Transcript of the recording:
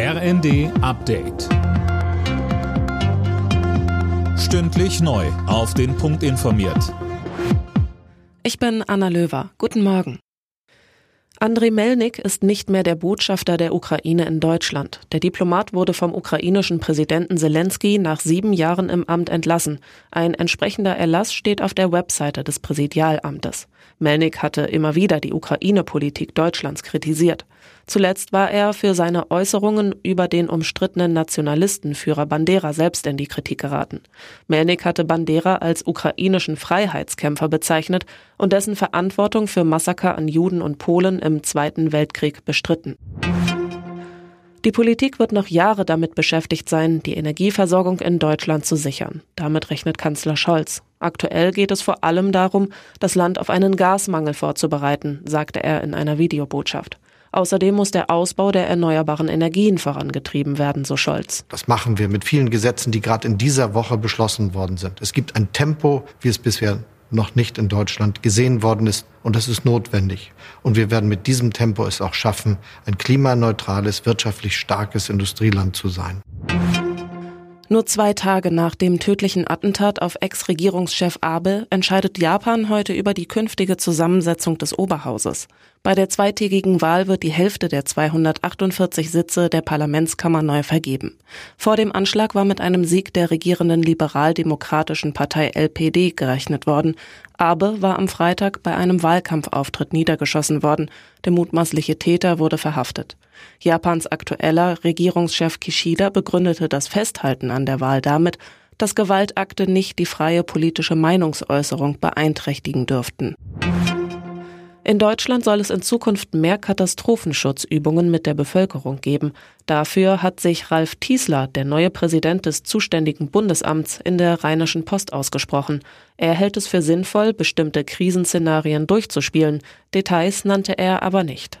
RND Update. Stündlich neu. Auf den Punkt informiert. Ich bin Anna Löwer. Guten Morgen. Andrei Melnik ist nicht mehr der Botschafter der Ukraine in Deutschland. Der Diplomat wurde vom ukrainischen Präsidenten Zelensky nach sieben Jahren im Amt entlassen. Ein entsprechender Erlass steht auf der Webseite des Präsidialamtes. Melnik hatte immer wieder die Ukraine-Politik Deutschlands kritisiert. Zuletzt war er für seine Äußerungen über den umstrittenen Nationalistenführer Bandera selbst in die Kritik geraten. Melnik hatte Bandera als ukrainischen Freiheitskämpfer bezeichnet und dessen Verantwortung für Massaker an Juden und Polen im Zweiten Weltkrieg bestritten. Die Politik wird noch Jahre damit beschäftigt sein, die Energieversorgung in Deutschland zu sichern. Damit rechnet Kanzler Scholz. Aktuell geht es vor allem darum, das Land auf einen Gasmangel vorzubereiten, sagte er in einer Videobotschaft. Außerdem muss der Ausbau der erneuerbaren Energien vorangetrieben werden, so Scholz. Das machen wir mit vielen Gesetzen, die gerade in dieser Woche beschlossen worden sind. Es gibt ein Tempo, wie es bisher noch nicht in Deutschland gesehen worden ist. Und das ist notwendig. Und wir werden mit diesem Tempo es auch schaffen, ein klimaneutrales, wirtschaftlich starkes Industrieland zu sein. Nur zwei Tage nach dem tödlichen Attentat auf Ex-Regierungschef Abe entscheidet Japan heute über die künftige Zusammensetzung des Oberhauses. Bei der zweitägigen Wahl wird die Hälfte der 248 Sitze der Parlamentskammer neu vergeben. Vor dem Anschlag war mit einem Sieg der regierenden liberal-demokratischen Partei LPD gerechnet worden. Abe war am Freitag bei einem Wahlkampfauftritt niedergeschossen worden. Der mutmaßliche Täter wurde verhaftet. Japans aktueller Regierungschef Kishida begründete das Festhalten an der Wahl damit, dass Gewaltakte nicht die freie politische Meinungsäußerung beeinträchtigen dürften. In Deutschland soll es in Zukunft mehr Katastrophenschutzübungen mit der Bevölkerung geben. Dafür hat sich Ralf Tiesler, der neue Präsident des zuständigen Bundesamts, in der Rheinischen Post ausgesprochen. Er hält es für sinnvoll, bestimmte Krisenszenarien durchzuspielen. Details nannte er aber nicht.